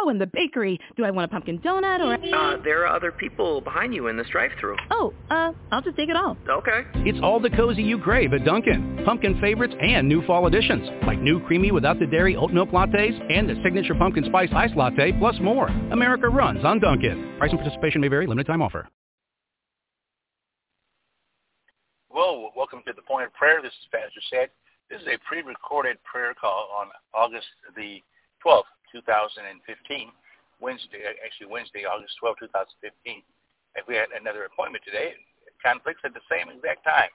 Oh, and the bakery. Do I want a pumpkin donut or. Uh, there are other people behind you in this drive-thru. Oh, uh, I'll just take it all. Okay. It's all the cozy you crave at Dunkin'. Pumpkin favorites and new fall additions, like new creamy without the dairy oat milk lattes and the signature pumpkin spice ice latte, plus more. America runs on Dunkin'. Price and participation may vary. Limited time offer. Well, welcome to the Point of Prayer. This is Pastor Said. This is a pre-recorded prayer call on August the 12th, 2015, Wednesday, actually Wednesday, August 12, 2015. And we had another appointment today. Conflicts at the same exact time.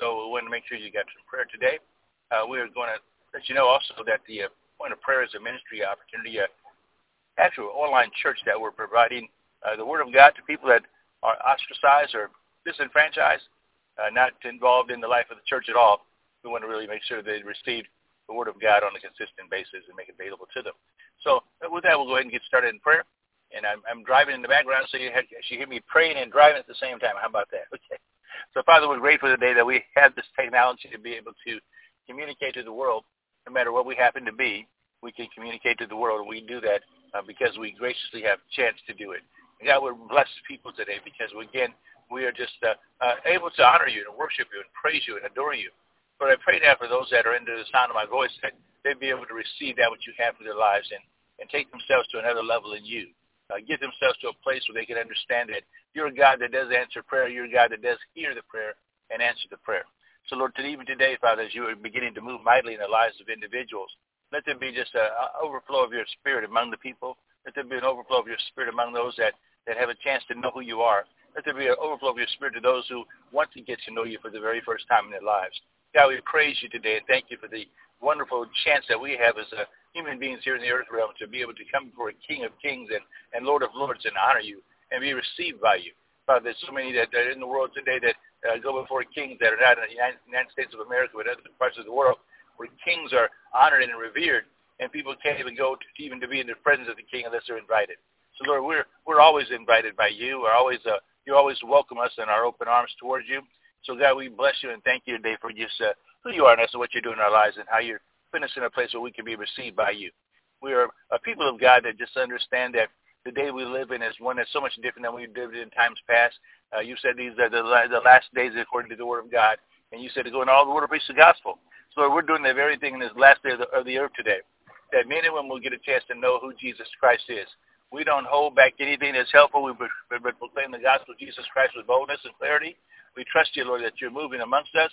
So we want to make sure you got some prayer today. Uh, we're going to let you know also that the uh, Point of Prayer is a ministry opportunity, uh, actual online church that we're providing uh, the Word of God to people that are ostracized or disenfranchised, uh, not involved in the life of the church at all. We want to really make sure they receive the Word of God on a consistent basis and make it available to them. So with that, we'll go ahead and get started in prayer. And I'm, I'm driving in the background, so you actually hear me praying and driving at the same time. How about that? Okay. So Father, we're grateful today that we have this technology to be able to communicate to the world, no matter what we happen to be. We can communicate to the world, and we do that uh, because we graciously have a chance to do it. And God, we're blessed people today because, again, we are just uh, uh, able to honor you and worship you and praise you and adore you. But I pray now for those that are under the sound of my voice that they'd be able to receive that which you have for their lives and, and take themselves to another level in you. Uh, get themselves to a place where they can understand that you're a God that does answer prayer. You're a God that does hear the prayer and answer the prayer. So, Lord, even today, Father, as you are beginning to move mightily in the lives of individuals, let there be just an overflow of your spirit among the people. Let there be an overflow of your spirit among those that, that have a chance to know who you are. Let there be an overflow of your spirit to those who want to get to know you for the very first time in their lives. God, we praise you today and thank you for the wonderful chance that we have as a human beings here in the earth realm to be able to come before a King of Kings and, and Lord of Lords and honor you and be received by you. Father, there's so many that, that are in the world today that uh, go before kings that are not in the United, United States of America but other parts of the world where kings are honored and revered and people can't even go to even to be in the presence of the king unless they're invited. So Lord, we're we're always invited by you. We're always uh, you always welcome us in our open arms towards you. So God, we bless you and thank you today for just uh, who you are in us and what you're doing in our lives and how you're putting us in a place where we can be received by you. We are a people of God that just understand that the day we live in is one that's so much different than we've lived in times past. Uh, you said these are the, the last days according to the Word of God, and you said to go in all the world and preach the gospel. So we're doing the very thing in this last day of the, of the earth today, that men and women will get a chance to know who Jesus Christ is. We don't hold back anything that's helpful. We proclaim the gospel of Jesus Christ with boldness and clarity. We trust you, Lord, that you're moving amongst us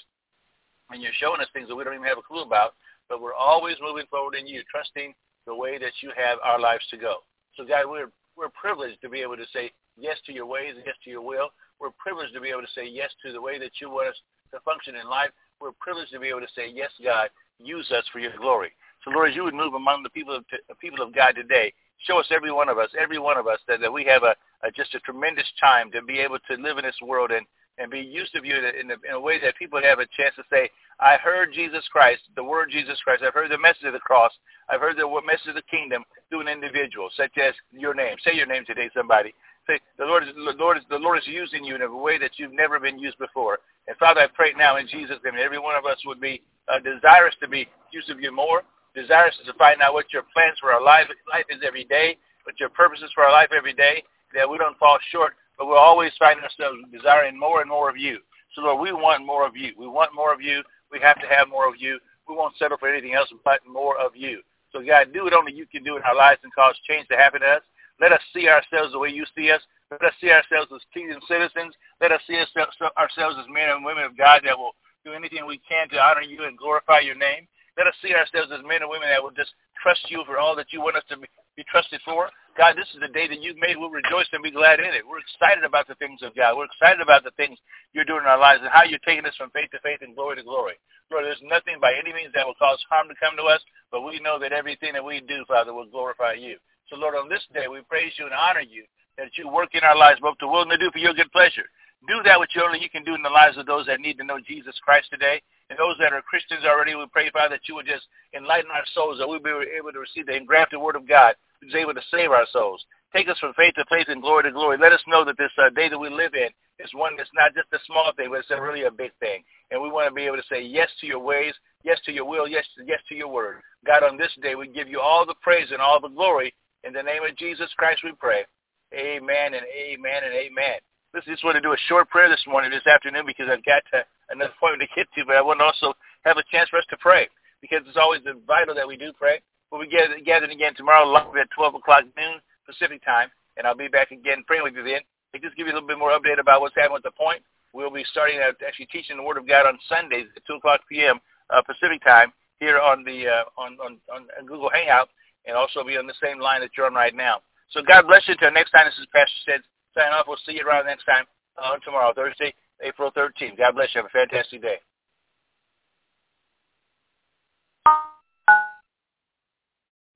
and you're showing us things that we don't even have a clue about, but we're always moving forward in you, trusting the way that you have our lives to go. So God, we're, we're privileged to be able to say yes to your ways and yes to your will. We're privileged to be able to say yes to the way that you want us to function in life. We're privileged to be able to say, yes, God, use us for your glory. So Lord, as you would move among the people of, the people of God today, show us every one of us, every one of us, that, that we have a, a just a tremendous time to be able to live in this world and and be used of you in a, in a way that people have a chance to say, I heard Jesus Christ, the word Jesus Christ. I've heard the message of the cross. I've heard the message of the kingdom through an individual, such as your name. Say your name today, somebody. Say, the Lord is, the Lord is, the Lord is using you in a way that you've never been used before. And Father, I pray now in Jesus' name, every one of us would be uh, desirous to be used of you more, desirous to find out what your plans for our life, life is every day, what your purposes for our life every day, that we don't fall short but we're always finding ourselves desiring more and more of you. So, Lord, we want more of you. We want more of you. We have to have more of you. We won't settle for anything else but more of you. So, God, do what only you can do in our lives and cause change to happen to us. Let us see ourselves the way you see us. Let us see ourselves as kingdom citizens. Let us see ourselves as men and women of God that will do anything we can to honor you and glorify your name. Let us see ourselves as men and women that will just trust you for all that you want us to be, be trusted for. God, this is the day that you've made. We'll rejoice and be glad in it. We're excited about the things of God. We're excited about the things you're doing in our lives and how you're taking us from faith to faith and glory to glory. Lord, there's nothing by any means that will cause harm to come to us, but we know that everything that we do, Father, will glorify you. So, Lord, on this day, we praise you and honor you that you work in our lives both to will and to do for your good pleasure. Do that which only you can do in the lives of those that need to know Jesus Christ today. And those that are Christians already, we pray, Father, that you would just enlighten our souls, that we'll be able to receive the engrafted word of God, is able to save our souls. Take us from faith to faith and glory to glory. Let us know that this uh, day that we live in is one that's not just a small thing, but it's a really a big thing. And we want to be able to say yes to your ways, yes to your will, yes yes to your word. God, on this day, we give you all the praise and all the glory. In the name of Jesus Christ, we pray. Amen and amen and amen. Listen, I just want to do a short prayer this morning, this afternoon, because I've got to, another appointment to get to, but I want to also have a chance for us to pray, because it's always vital that we do pray. We'll be gathering again tomorrow live at 12 o'clock noon Pacific time, and I'll be back again praying with you then. To just give you a little bit more update about what's happening with the point. We'll be starting out actually teaching the Word of God on Sundays at 2 o'clock p.m. Uh, Pacific time here on the uh, on, on, on Google Hangout, and also be on the same line that you're on right now. So God bless you. Until next time, this is Pastor Sid signing off. We'll see you around next time uh, tomorrow, Thursday, April 13th. God bless you. Have a fantastic day.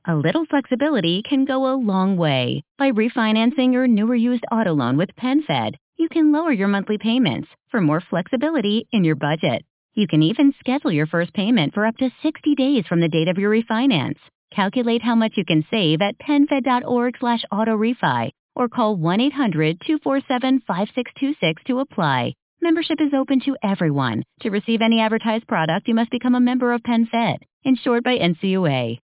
A little flexibility can go a long way. By refinancing your newer used auto loan with PenFed, you can lower your monthly payments for more flexibility in your budget. You can even schedule your first payment for up to 60 days from the date of your refinance. Calculate how much you can save at PenFed.org slash autorefi or call 1-800-247-5626 to apply. Membership is open to everyone. To receive any advertised product, you must become a member of PenFed, insured by NCUA.